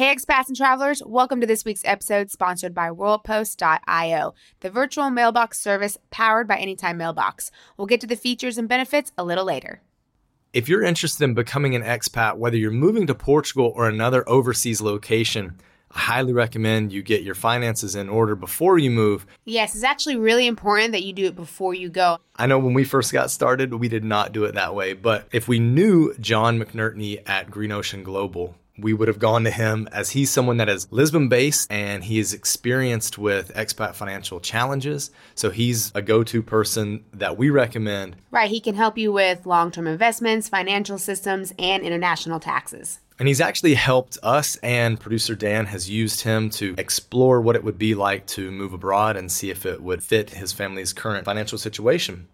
Hey, expats and travelers, welcome to this week's episode sponsored by WorldPost.io, the virtual mailbox service powered by Anytime Mailbox. We'll get to the features and benefits a little later. If you're interested in becoming an expat, whether you're moving to Portugal or another overseas location, I highly recommend you get your finances in order before you move. Yes, it's actually really important that you do it before you go. I know when we first got started, we did not do it that way, but if we knew John McNertney at Green Ocean Global, we would have gone to him as he's someone that is Lisbon based and he is experienced with expat financial challenges. So he's a go to person that we recommend. Right. He can help you with long term investments, financial systems, and international taxes. And he's actually helped us, and producer Dan has used him to explore what it would be like to move abroad and see if it would fit his family's current financial situation.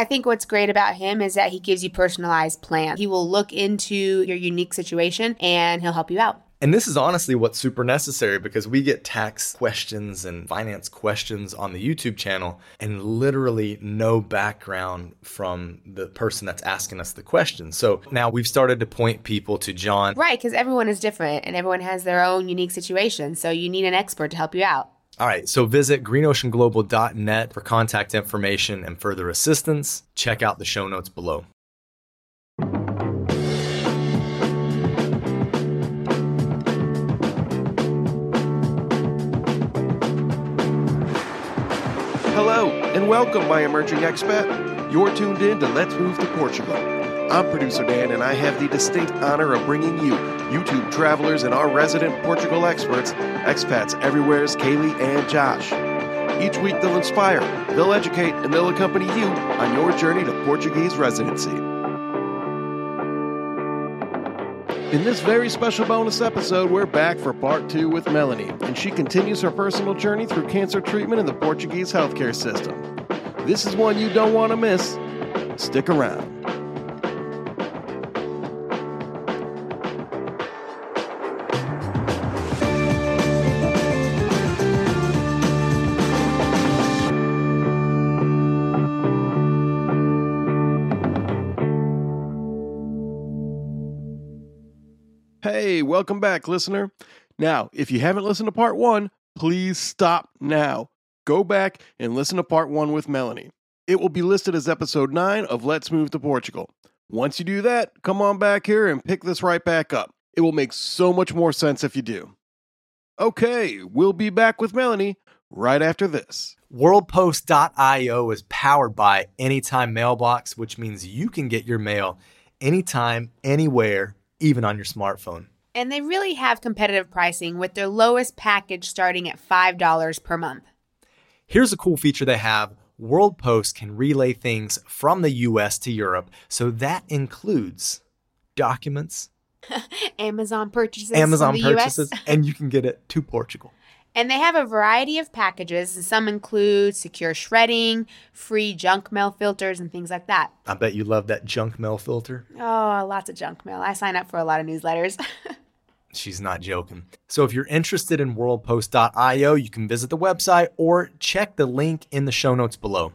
I think what's great about him is that he gives you personalized plans. He will look into your unique situation and he'll help you out. And this is honestly what's super necessary because we get tax questions and finance questions on the YouTube channel and literally no background from the person that's asking us the question. So now we've started to point people to John. Right, because everyone is different and everyone has their own unique situation. So you need an expert to help you out. All right, so visit greenoceanglobal.net for contact information and further assistance. Check out the show notes below. Hello, and welcome, my emerging expat. You're tuned in to Let's Move to Portugal. I'm producer Dan, and I have the distinct honor of bringing you YouTube travelers and our resident Portugal experts, expats everywhere's Kaylee and Josh. Each week they'll inspire, they'll educate, and they'll accompany you on your journey to Portuguese residency. In this very special bonus episode, we're back for part two with Melanie, and she continues her personal journey through cancer treatment in the Portuguese healthcare system. This is one you don't want to miss. Stick around. Welcome back, listener. Now, if you haven't listened to part one, please stop now. Go back and listen to part one with Melanie. It will be listed as episode nine of Let's Move to Portugal. Once you do that, come on back here and pick this right back up. It will make so much more sense if you do. Okay, we'll be back with Melanie right after this. WorldPost.io is powered by Anytime Mailbox, which means you can get your mail anytime, anywhere, even on your smartphone. And they really have competitive pricing with their lowest package starting at $5 per month. Here's a cool feature they have World Post can relay things from the US to Europe, so that includes documents, Amazon purchases, Amazon purchases, and you can get it to Portugal. And they have a variety of packages. and Some include secure shredding, free junk mail filters, and things like that. I bet you love that junk mail filter. Oh, lots of junk mail. I sign up for a lot of newsletters. She's not joking. So if you're interested in worldpost.io, you can visit the website or check the link in the show notes below.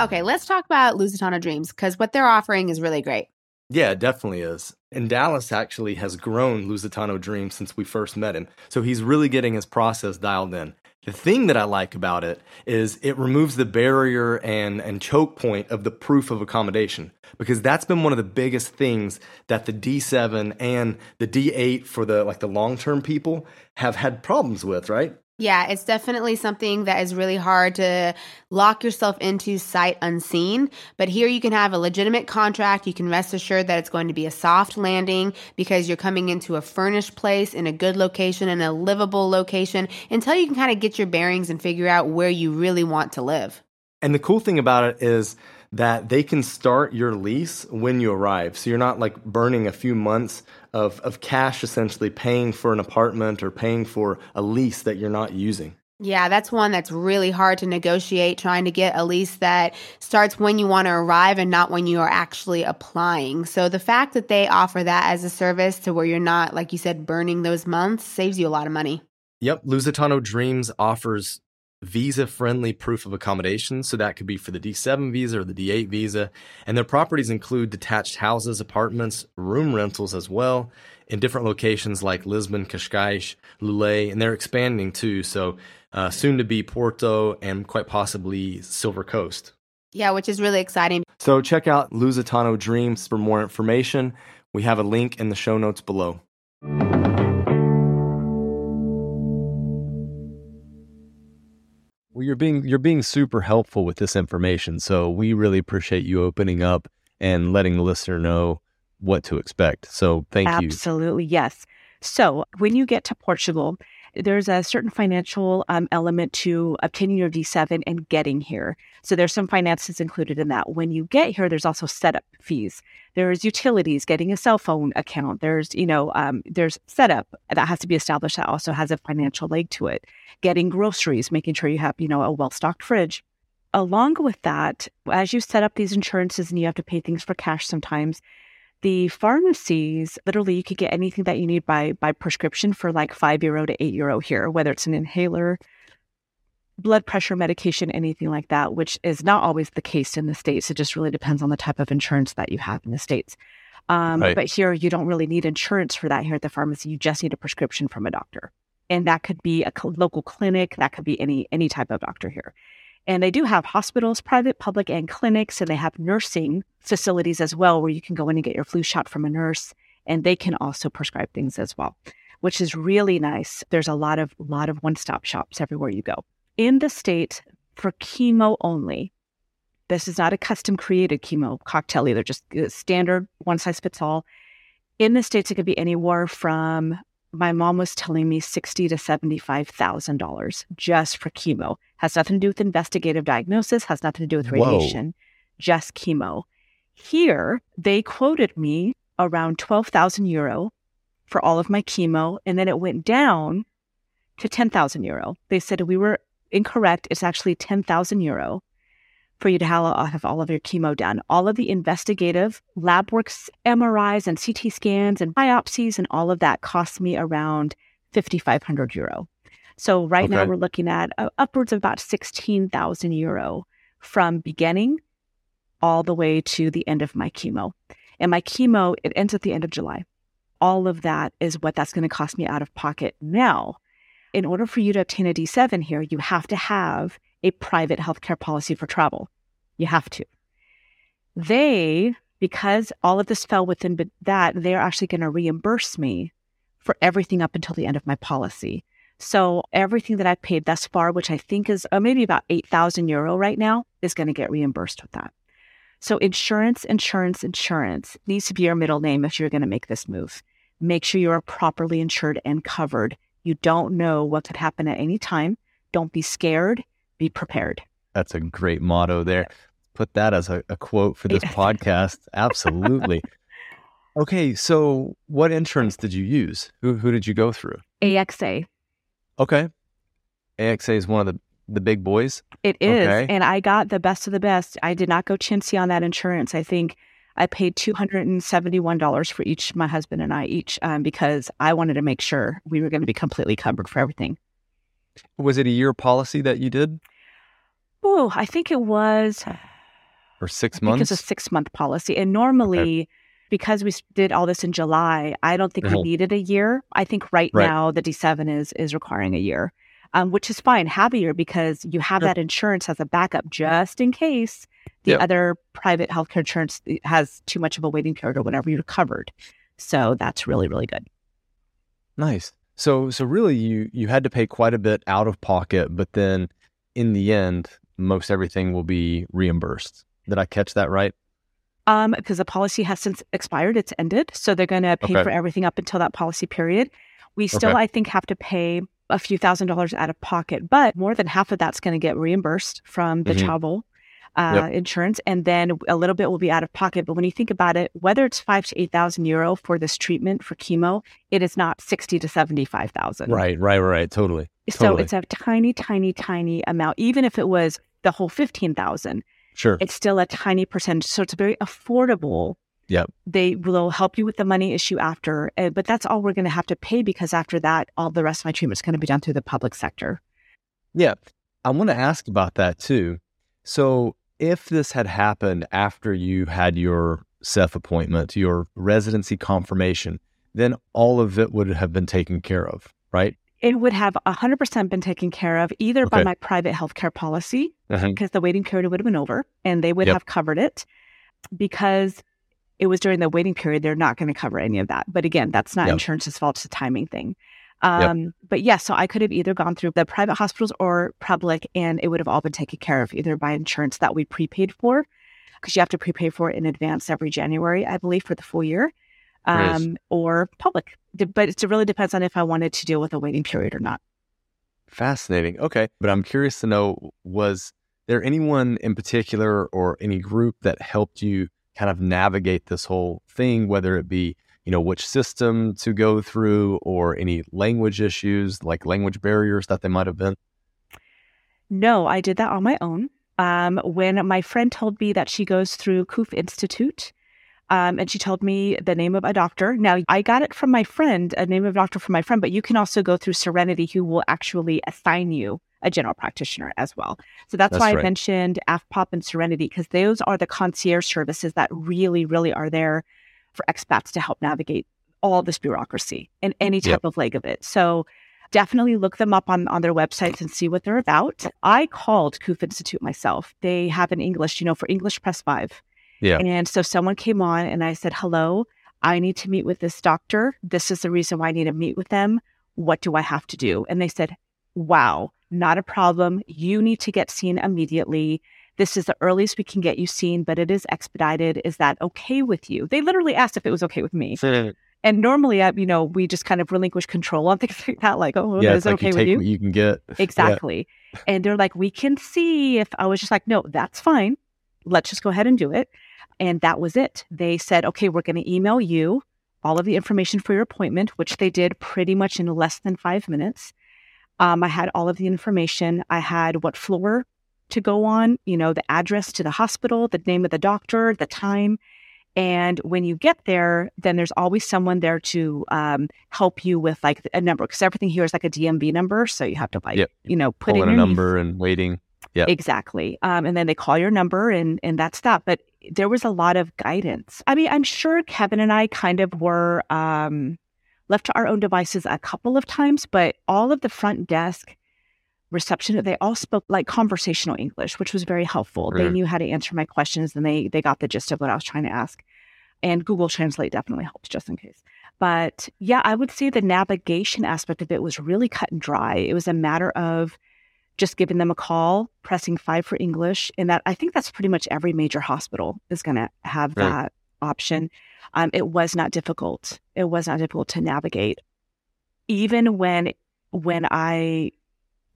okay, let's talk about Lusitano Dreams because what they're offering is really great. Yeah, it definitely is. And Dallas actually has grown Lusitano Dreams since we first met him. So he's really getting his process dialed in. The thing that I like about it is it removes the barrier and, and choke point of the proof of accommodation because that's been one of the biggest things that the D7 and the D8 for the like the long-term people have had problems with, right? Yeah, it's definitely something that is really hard to lock yourself into sight unseen. But here you can have a legitimate contract. You can rest assured that it's going to be a soft landing because you're coming into a furnished place in a good location and a livable location until you can kind of get your bearings and figure out where you really want to live. And the cool thing about it is that they can start your lease when you arrive. So you're not like burning a few months of, of cash essentially paying for an apartment or paying for a lease that you're not using. Yeah, that's one that's really hard to negotiate, trying to get a lease that starts when you want to arrive and not when you are actually applying. So the fact that they offer that as a service to where you're not, like you said, burning those months saves you a lot of money. Yep, Lusitano Dreams offers visa friendly proof of accommodation. So that could be for the D7 visa or the D8 visa. And their properties include detached houses, apartments, room rentals as well in different locations like Lisbon, Cascais, Loulé, and they're expanding too. So uh, soon to be Porto and quite possibly Silver Coast. Yeah, which is really exciting. So check out Lusitano Dreams for more information. We have a link in the show notes below. Well, you're being you're being super helpful with this information. So we really appreciate you opening up and letting the listener know what to expect. So thank Absolutely, you. Absolutely, yes. So when you get to Portugal, there's a certain financial um, element to obtaining your D7 and getting here. So there's some finances included in that. When you get here, there's also setup fees. There's utilities, getting a cell phone account. There's, you know, um, there's setup that has to be established that also has a financial leg to it. Getting groceries, making sure you have, you know, a well stocked fridge. Along with that, as you set up these insurances and you have to pay things for cash sometimes, the pharmacies literally you could get anything that you need by by prescription for like five euro to eight euro here whether it's an inhaler blood pressure medication anything like that which is not always the case in the states. It just really depends on the type of insurance that you have in the states. Um, right. but here you don't really need insurance for that here at the pharmacy. You just need a prescription from a doctor. And that could be a local clinic that could be any any type of doctor here and they do have hospitals, private, public, and clinics, and they have nursing facilities as well where you can go in and get your flu shot from a nurse, and they can also prescribe things as well, which is really nice. There's a lot of lot of one-stop shops everywhere you go. In the state for chemo only, this is not a custom created chemo cocktail either, just uh, standard one size fits all. In the states, it could be anywhere from my mom was telling me sixty to seventy-five thousand dollars just for chemo. Has nothing to do with investigative diagnosis. Has nothing to do with radiation. Whoa. Just chemo. Here, they quoted me around twelve thousand euro for all of my chemo, and then it went down to ten thousand euro. They said we were incorrect. It's actually ten thousand euro for you to have all of your chemo done. All of the investigative lab works, MRIs and CT scans and biopsies and all of that cost me around 5,500 euro. So right okay. now we're looking at uh, upwards of about 16,000 euro from beginning all the way to the end of my chemo. And my chemo, it ends at the end of July. All of that is what that's going to cost me out of pocket. Now, in order for you to obtain a D7 here, you have to have a private healthcare policy for travel. You have to. They, because all of this fell within that, they're actually going to reimburse me for everything up until the end of my policy. So everything that I've paid thus far, which I think is uh, maybe about 8,000 euro right now, is going to get reimbursed with that. So insurance, insurance, insurance needs to be your middle name if you're going to make this move. Make sure you are properly insured and covered. You don't know what could happen at any time. Don't be scared be prepared. That's a great motto there. Put that as a, a quote for this podcast. Absolutely. Okay, so what insurance did you use? Who who did you go through? AXA. Okay. AXA is one of the the big boys. It is, okay. and I got the best of the best. I did not go chintzy on that insurance. I think I paid two hundred and seventy one dollars for each, my husband and I each, um, because I wanted to make sure we were going to be completely covered for everything. Was it a year policy that you did? Oh, I think it was. Or six months? it's a six month policy. And normally, okay. because we did all this in July, I don't think we uh-huh. needed a year. I think right, right, now the D7 is is requiring a year, um, which is fine. Have a year because you have that insurance as a backup just in case the yep. other private healthcare insurance has too much of a waiting period or whatever. You're covered. So that's really, really good. Nice. So so really you you had to pay quite a bit out of pocket, but then in the end, most everything will be reimbursed. Did I catch that right? Um, because the policy has since expired, it's ended. So they're gonna pay okay. for everything up until that policy period. We still, okay. I think, have to pay a few thousand dollars out of pocket, but more than half of that's going to get reimbursed from the mm-hmm. travel uh, yep. insurance, and then a little bit will be out of pocket. But when you think about it, whether it's five to eight thousand euro for this treatment for chemo, it is not sixty to seventy five thousand. Right, right, right, totally. So totally. it's a tiny, tiny, tiny amount. Even if it was the whole fifteen thousand, sure, it's still a tiny percentage. So it's very affordable. Yep. They will help you with the money issue after, uh, but that's all we're going to have to pay because after that, all the rest of my treatment is going to be done through the public sector. Yeah. I want to ask about that too. So, if this had happened after you had your SEF appointment, your residency confirmation, then all of it would have been taken care of, right? It would have 100% been taken care of either by my private healthcare policy, Uh-huh. because the waiting period would have been over and they would Yep. have covered it because it was during the waiting period. They're not going to cover any of that. But again, that's not Yep. insurance's fault. It's a timing thing. Um, But yes, so I could have either gone through the private hospitals or public, and it would have all been taken care of either by insurance that we prepaid for, because you have to prepay for it in advance every January, I believe, for the full year, um, or public. But it really depends on if I wanted to deal with a waiting period or not. Fascinating. Okay. But I'm curious to know was there anyone in particular or any group that helped you kind of navigate this whole thing, whether it be, you know, which system to go through or any language issues, like language barriers that they might have been? No, I did that on my own. Um, when my friend told me that she goes through CUF Institute, um, and she told me the name of a doctor. Now, I got it from my friend, a name of a doctor from my friend, but you can also go through Serenity, who will actually assign you a general practitioner as well. So that's, That's why I mentioned AFPOP and Serenity, because those are the concierge services that really, really are there for expats to help navigate all this bureaucracy and any type Yep. of leg of it. So definitely look them up on, on their websites and see what they're about. I called CUF Institute myself. They have an English, you know, for English Press 5. Yeah. And so someone came on and I said, hello, I need to meet with this doctor. This is the reason why I need to meet with them. What do I have to do? And they said, wow, not a problem. You need to get seen immediately. This is the earliest we can get you seen, but it is expedited. Is that okay with you? They literally asked if it was okay with me. And normally, I, you know, we just kind of relinquish control on things like that. Like, oh, yeah, is it like okay you with take you? what you can get. Yeah. Exactly. And they're like, we can see if I was just like, no, that's fine. Let's just go ahead and do it. And that was it. They said, okay, we're going to email you all of the information for your appointment, which they did pretty much in less than five minutes. Um, I had all of the information. I had what floor to go on, you know, the address to the hospital, the name of the doctor, the time. And when you get there, then there's always someone there to um, help you with like a number because everything here is like a DMV number. So you have to like, Yep. you know, put Pulling in a number and waiting. Yep. Exactly. Um, and then they call your number and and that's that. But there was a lot of guidance. I mean, I'm sure Kevin and I kind of were um, left to our own devices a couple of times, but all of the front desk reception, they all spoke like conversational English, which was very helpful. They knew how to answer my questions and they they got the gist of what I was trying to ask. And Google Translate definitely helped just in case. But yeah, I would say the navigation aspect of it was really cut and dry. It was a matter of just giving them a call, pressing five for English. And that I think that's pretty much every major hospital is going to have Right. that option. Um, it was not difficult. It was not difficult to navigate. Even when, when I,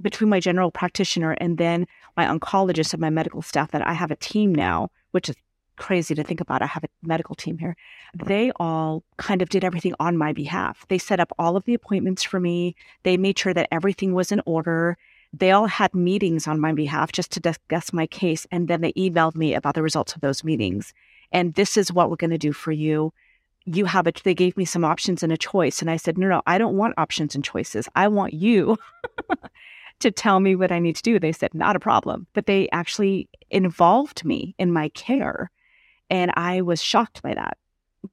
between my general practitioner and then my oncologist and my medical staff, that I have a team now, which is crazy to think about. I have a medical team here. They all kind of did everything on my behalf. They set up all of the appointments for me. They made sure that everything was in order they all had meetings on my behalf just to discuss my case. And then they emailed me about the results of those meetings. And this is what we're going to do for you. You have it. They gave me some options and a choice. And I said, no, no, I don't want options and choices. I want you to tell me what I need to do. They said, not a problem. But they actually involved me in my care. And I was shocked by that.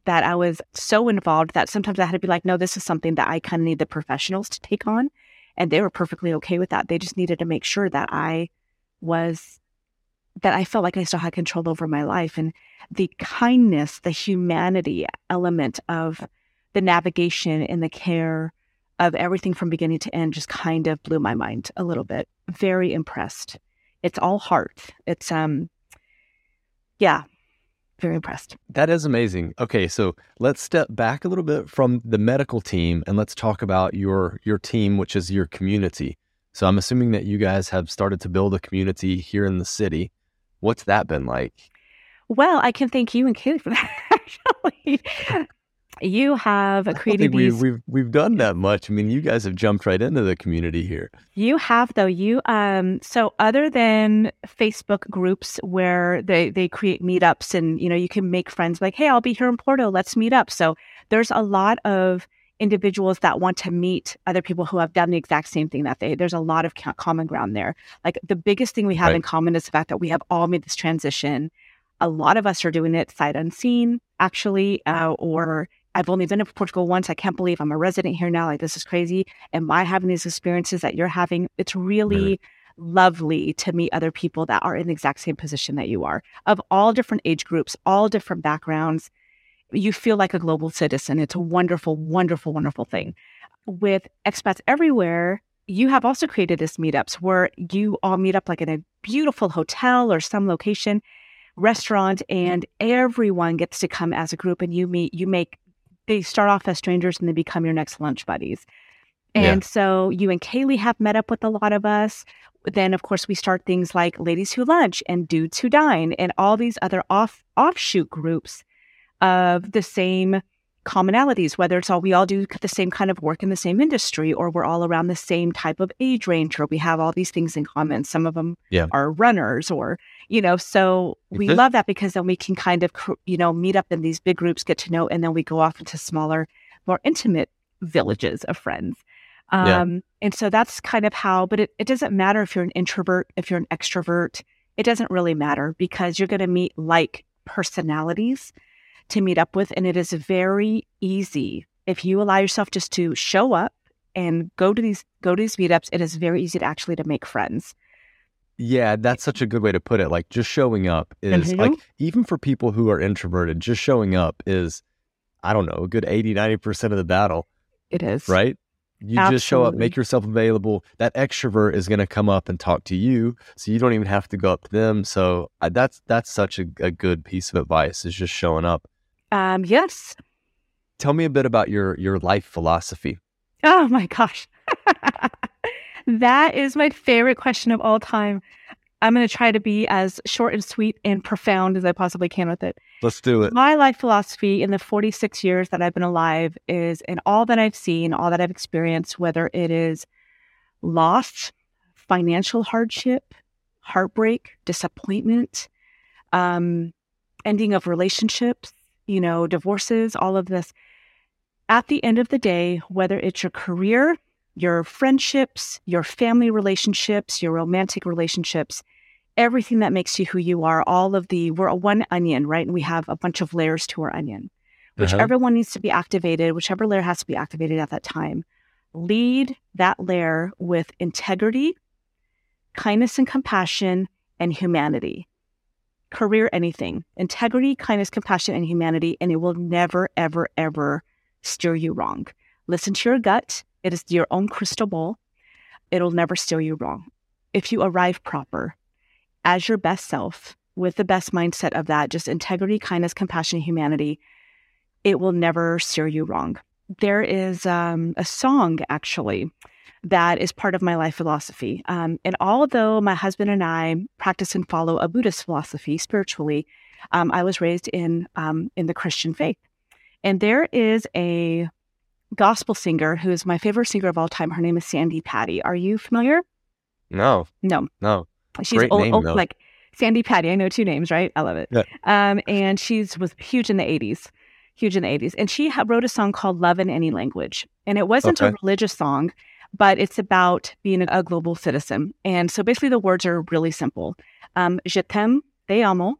That I was so involved that sometimes I had to be like, no, this is something that I kind of need the professionals to take on and they were perfectly okay with that. They just needed to make sure that I was that I felt like I still had control over my life and the kindness, the humanity element of the navigation and the care of everything from beginning to end just kind of blew my mind a little bit. Very impressed. It's all heart. It's um yeah, very impressed. That is amazing. Okay, so let's step back a little bit from the medical team and let's talk about your your team, which is your community. So I'm assuming that you guys have started to build a community here in the city. What's that been like? Well, I can thank you and Kaylee for that actually. You have created these we've we've done that much. I mean, you guys have jumped right into the community here. You have though. You um so other than Facebook groups where they they create meetups and you know you can make friends like, hey, I'll be here in Porto, let's meet up. So there's a lot of individuals that want to meet other people who have done the exact same thing that they there's a lot of common ground there like the biggest thing we have Right. in common is the fact that we have all made this transition a lot of us are doing it sight unseen actually uh, or i've only been to portugal once i can't believe i'm a resident here now like this is crazy and by having these experiences that you're having it's really Really. lovely to meet other people that are in the exact same position that you are of all different age groups all different backgrounds you feel like a global citizen. It's a wonderful, wonderful, wonderful thing. With expats everywhere, you have also created this meetups where you all meet up like in a beautiful hotel or some location, restaurant, and everyone gets to come as a group and you meet, you make, they start off as strangers and they become your next lunch buddies. Yeah. And so you and Kaylee have met up with a lot of us. Then, of course, we start things like Ladies Who Lunch and Dudes Who Dine and all these other off offshoot groups of the same commonalities, whether it's all we all do the same kind of work in the same industry, or we're all around the same type of age range, or we have all these things in common. Some of them Yeah. are runners, or you know, so we This- love that because then we can kind of you know meet up in these big groups, get to know, and then we go off into smaller, more intimate villages of friends. Yeah. Um, and so that's kind of how, but it, it doesn't matter if you're an introvert, if you're an extrovert, it doesn't really matter because you're going to meet like personalities to meet up with. And it is very easy if you allow yourself just to show up and go to these go to these meetups. It is very easy to actually to make friends. Yeah, that's such a good way to put it. Like just showing up is Mhm. like even for people who are introverted, just showing up is I don't know, a good 80, 90% of the battle, It is right? You just show up, make yourself available. That extrovert is going to come up and talk to you, so you don't even have to go up to them. So I, that's that's such a, a good piece of advice is just showing up. Um, yes. Tell me a bit about your your life philosophy. Oh my gosh. that is my favorite question of all time. I'm going to try to be as short and sweet and profound as I possibly can with it. Let's do it. My life philosophy in the 46 years that I've been alive is in all that I've seen, all that I've experienced, whether it is loss, financial hardship, heartbreak, disappointment, um, ending of relationships, you know, divorces, all of this. At the end of the day, whether it's your career, your friendships, your family relationships, your romantic relationships, everything that makes you who you are, all of the, we're a one onion, right? And we have a bunch of layers to our onion. Uh-huh. Whichever one needs to be activated, whichever layer has to be activated at that time, lead that layer with integrity, kindness and compassion, and humanity. Career, anything. Integrity, kindness, compassion, and humanity, and it will never, ever, ever steer you wrong. Listen to your gut. It is your own crystal ball. It'll never steer you wrong. If you arrive proper as your best self with the best mindset of that, just integrity, kindness, compassion, humanity, it will never steer you wrong. There is um, a song actually that is part of my life philosophy. Um, and although my husband and I practice and follow a Buddhist philosophy spiritually, um, I was raised in um, in the Christian faith. And there is a gospel singer who is my favorite singer of all time. Her name is Sandi Patty. Are you familiar? No, No, no. she's Great old, name, old- like Sandi Patty. I know two names, right? I love it. Yeah. Um, and she's was huge in the '80s, huge in the '80s, and she ha- wrote a song called "Love in Any Language," and it wasn't a religious song, but it's about being a, global citizen. And so basically, the words are really simple: um, "Je t'aime, te amo,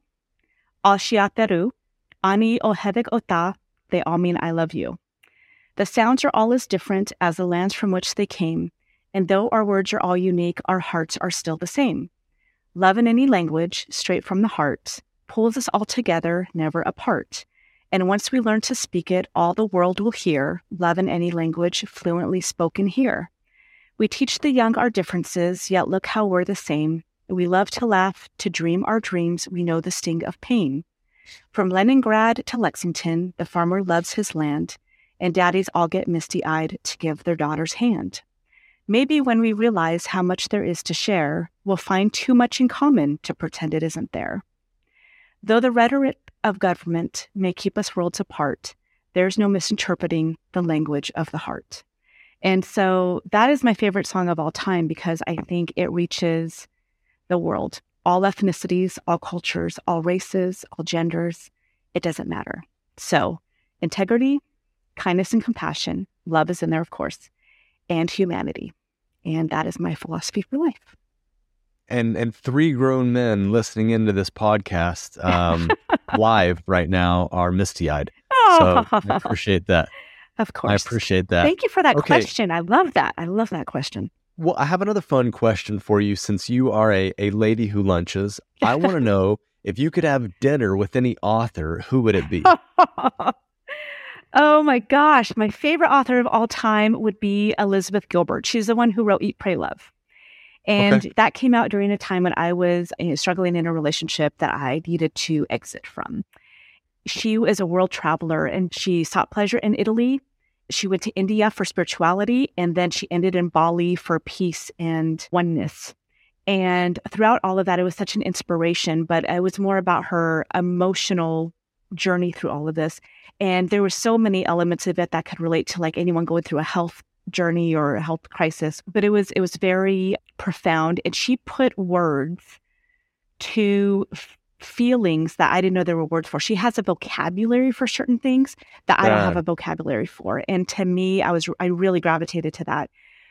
ashiateru, ani ohevek ota." They all mean "I love you." The sounds are all as different as the lands from which they came, and though our words are all unique, our hearts are still the same. Love in any language, straight from the heart, pulls us all together, never apart. And once we learn to speak it, all the world will hear love in any language fluently spoken here. We teach the young our differences, yet look how we're the same. We love to laugh, to dream our dreams, we know the sting of pain. From Leningrad to Lexington, the farmer loves his land, and daddies all get misty eyed to give their daughter's hand. Maybe when we realize how much there is to share, we'll find too much in common to pretend it isn't there. Though the rhetoric of government may keep us worlds apart, there's no misinterpreting the language of the heart. And so that is my favorite song of all time because I think it reaches the world, all ethnicities, all cultures, all races, all genders. It doesn't matter. So, integrity, kindness and compassion, Love is in there, of course, and humanity. And that is my philosophy for life. And and three grown men listening into this podcast um, live right now are misty eyed. So I appreciate that. Of course. I appreciate that. Thank you for that Okay. question. I love that. I love that question. Well, I have another fun question for you since you are a, a lady who lunches. I want to know if you could have dinner with any author, who would it be? oh my gosh. My favorite author of all time would be Elizabeth Gilbert. She's the one who wrote Eat, Pray, Love. And that came out during a time when I was you know, struggling in a relationship that I needed to exit from. She is a world traveler and she sought pleasure in Italy. She went to India for spirituality and then she ended in Bali for peace and oneness. And throughout all of that, it was such an inspiration, but it was more about her emotional journey through all of this. And there were so many elements of it that could relate to like anyone going through a health journey or a health crisis. But it was it was very profound. And she put words to feelings that I didn't know there were words for. She has a vocabulary for certain things that I don't have a vocabulary for. And to me, I was I really gravitated to that.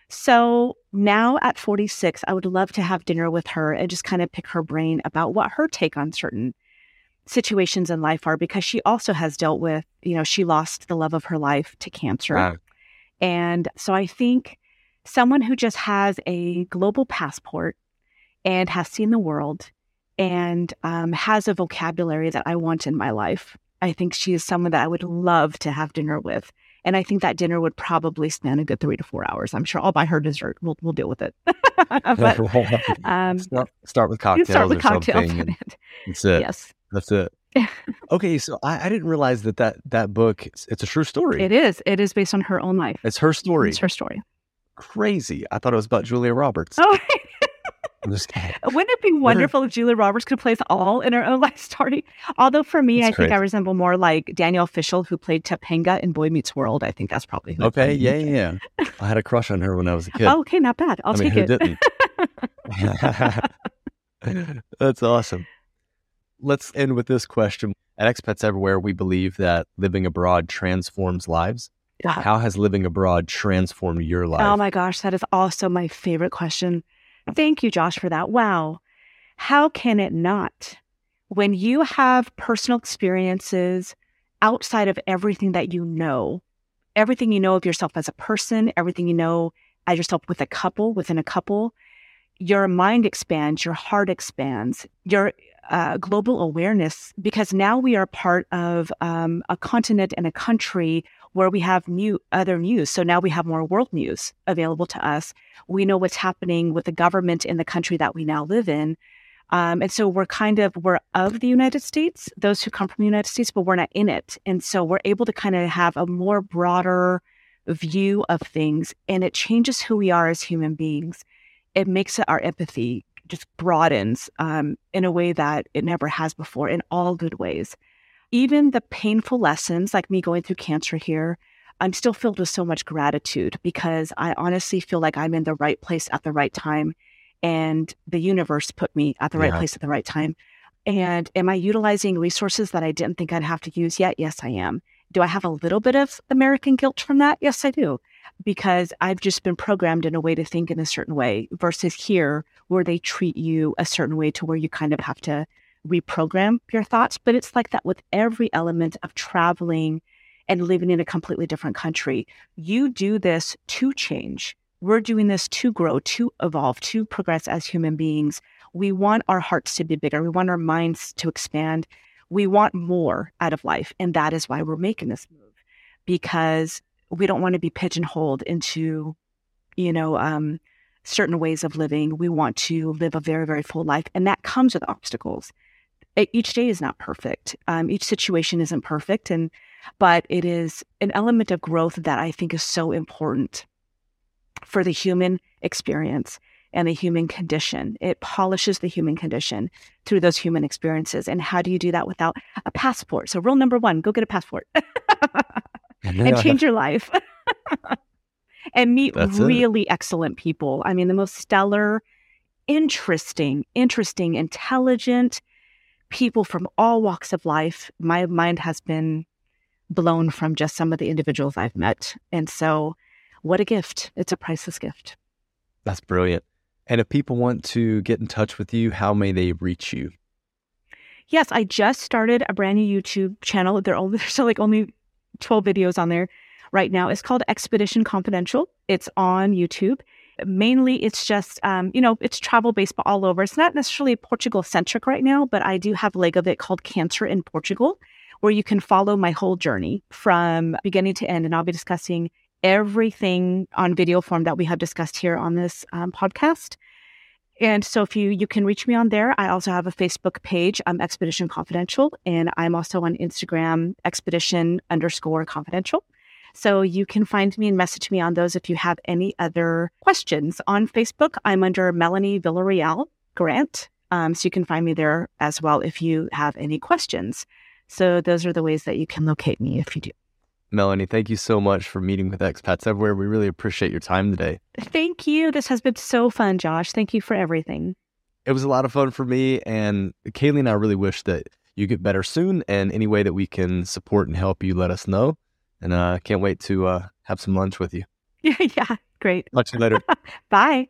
So now at 46, I would love to have dinner with her and just kind of pick her brain about what her take on certain situations in life are because she also has dealt with, you know, she lost the love of her life to cancer. Wow. And so I think someone who just has a global passport and has seen the world and um, has a vocabulary that I want in my life, I think she is someone that I would love to have dinner with. And I think that dinner would probably span a good three to four hours. I'm sure I'll buy her dessert. We'll we'll deal with it. but um, start, start with cocktails start with or cocktails. something. That's it. yes, That's it. Okay, so I, I didn't realize that that, that book, it's, it's a true story. it is. It is based on her own life. It's her story. It's her story. Crazy. I thought it was about Julia Roberts. Oh, I'm just kidding. Uh, wouldn't it be wonderful if Julia Roberts could play us all in her own life story? Although for me, That's I think I resemble more like Danielle Fishel, who played Topanga in Boy Meets World. I think that's probably. Okay, yeah, yeah, yeah. I had a crush on her when I was a kid. Oh, okay, not bad. I'll I mean, take who it. didn't? That's awesome. Let's end with this question. At Expats Everywhere, we believe that living abroad transforms lives. Yeah. How has living abroad transformed your oh life? Oh my gosh, that is also my favorite question. Thank you, Josh, for that. Wow. How can it not? When you have personal experiences outside of everything that you know, everything you know of yourself as a person, everything you know as yourself with a couple, within a couple, your mind expands, your heart expands, your uh, global awareness, because now we are part of um, a continent and a country where we have new other news. So now we have more world news available to us. We know what's happening with the government in the country that we now live in. Um, and so we're kind of we're of the United States, those who come from the United States, but we're not in it. And so we're able to kind of have a more broader view of things, and it changes who we are as human beings. It makes it our empathy just broadens um, in a way that it never has before, in all good ways even the painful lessons, like me going through cancer here, I'm still filled with so much gratitude because I honestly feel like I'm in the right place at the right time. And the universe put me at the right place at the right time. And am I utilizing resources that I didn't think I'd have to use yet? Yes, I am. Do I have a little bit of American guilt from that? Yes, I do. Because I've just been programmed in a way to think in a certain way versus here where they treat you a certain way to where you kind of have to reprogram your thoughts. But it's like that with every element of traveling and living in a completely different country. You do this to change. We're doing this to grow, to evolve, to progress as human beings. We want our hearts to be bigger. We want our minds to expand. We want more out of life. And that is why we're making this move because we don't want to be pigeonholed into, you know, um, certain ways of living. We want to live a very, very full life. And that comes with obstacles. Each day is not perfect. Um, each situation isn't perfect. And, but it is an element of growth that I think is so important for the human experience and the human condition. It polishes the human condition through those human experiences. And how do you do that without a passport? So, rule number one go get a passport and change your life and meet That's it. really excellent people. I mean, the most stellar, interesting, interesting, intelligent people from all walks of life. My mind has been blown from just some of the individuals I've met. And so, what a gift! It's a priceless gift. That's brilliant. And if people want to get in touch with you, how may they reach you? Yes, I just started a brand new YouTube channel. There are only, there's like only 12 videos on there right now. It's called Expedition Confidential. It's on YouTube. Mainly, it's just, um, you know, it's travel based but all over. It's not necessarily Portugal centric right now, but I do have a leg of it called Cancer in Portugal, where you can follow my whole journey from beginning to end. And I'll be discussing everything on video form that we have discussed here on this um, podcast. And so if you you can reach me on there. I also have a Facebook page, um, Expedition Confidential, and I'm also on Instagram, Expedition underscore Confidential. So you can find me and message me on those if you have any other questions. On Facebook, I'm under Melanie Villarreal Grant. Um, so you can find me there as well if you have any questions. So those are the ways that you can locate me if you do. Melanie, thank you so much for meeting with expats everywhere. We really appreciate your time today. Thank you. This has been so fun, Josh. Thank you for everything. It was a lot of fun for me. And Kaylee and I really wish that you get better soon. And any way that we can support and help you, let us know. And I uh, can't wait to uh, have some lunch with you. yeah, yeah, great. Talk to you later. Bye.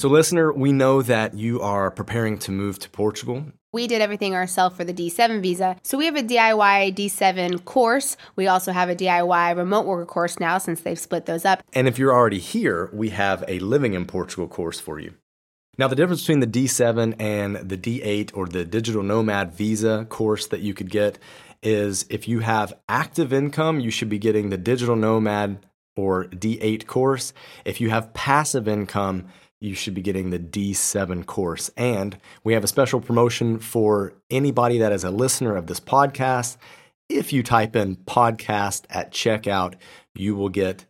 So, listener, we know that you are preparing to move to Portugal. We did everything ourselves for the D7 visa. So we have a DIY D7 course. We also have a DIY remote worker course now since they've split those up. And if you're already here, we have a living in Portugal course for you. Now, the difference between the D7 and the D8 or the digital nomad visa course that you could get is if you have active income, you should be getting the digital nomad or D8 course. If you have passive income, you should be getting the D7 course. And we have a special promotion for anybody that is a listener of this podcast. If you type in podcast at checkout, you will get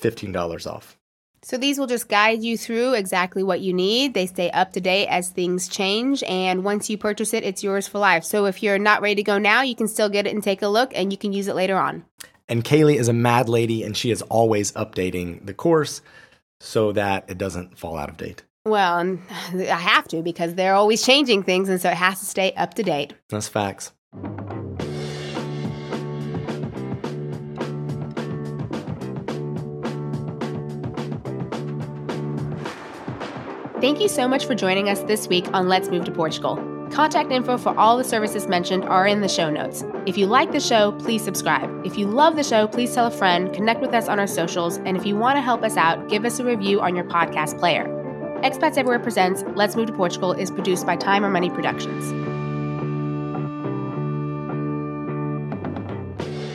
$15 off. So these will just guide you through exactly what you need. They stay up to date as things change. And once you purchase it, it's yours for life. So if you're not ready to go now, you can still get it and take a look and you can use it later on. And Kaylee is a mad lady and she is always updating the course so that it doesn't fall out of date. Well, I have to because they're always changing things, and so it has to stay up to date. That's facts. Thank you so much for joining us this week on Let's Move to Portugal. Contact info for all the services mentioned are in the show notes. If you like the show, please subscribe. If you love the show, please tell a friend, connect with us on our socials, and if you want to help us out, give us a review on your podcast player. Expats Everywhere Presents Let's Move to Portugal is produced by Time or Money Productions.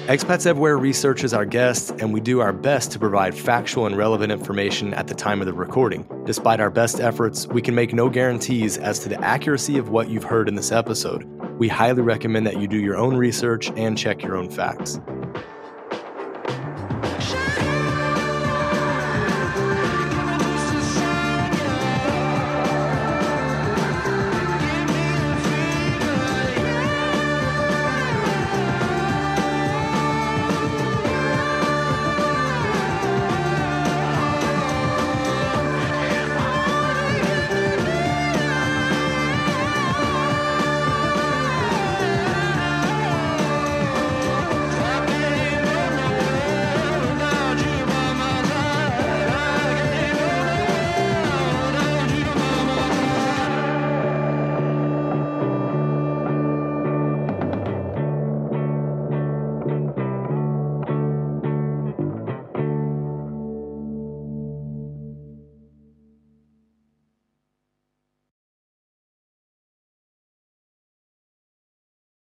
Expats Everywhere researches our guests, and we do our best to provide factual and relevant information at the time of the recording. Despite our best efforts, we can make no guarantees as to the accuracy of what you've heard in this episode. We highly recommend that you do your own research and check your own facts.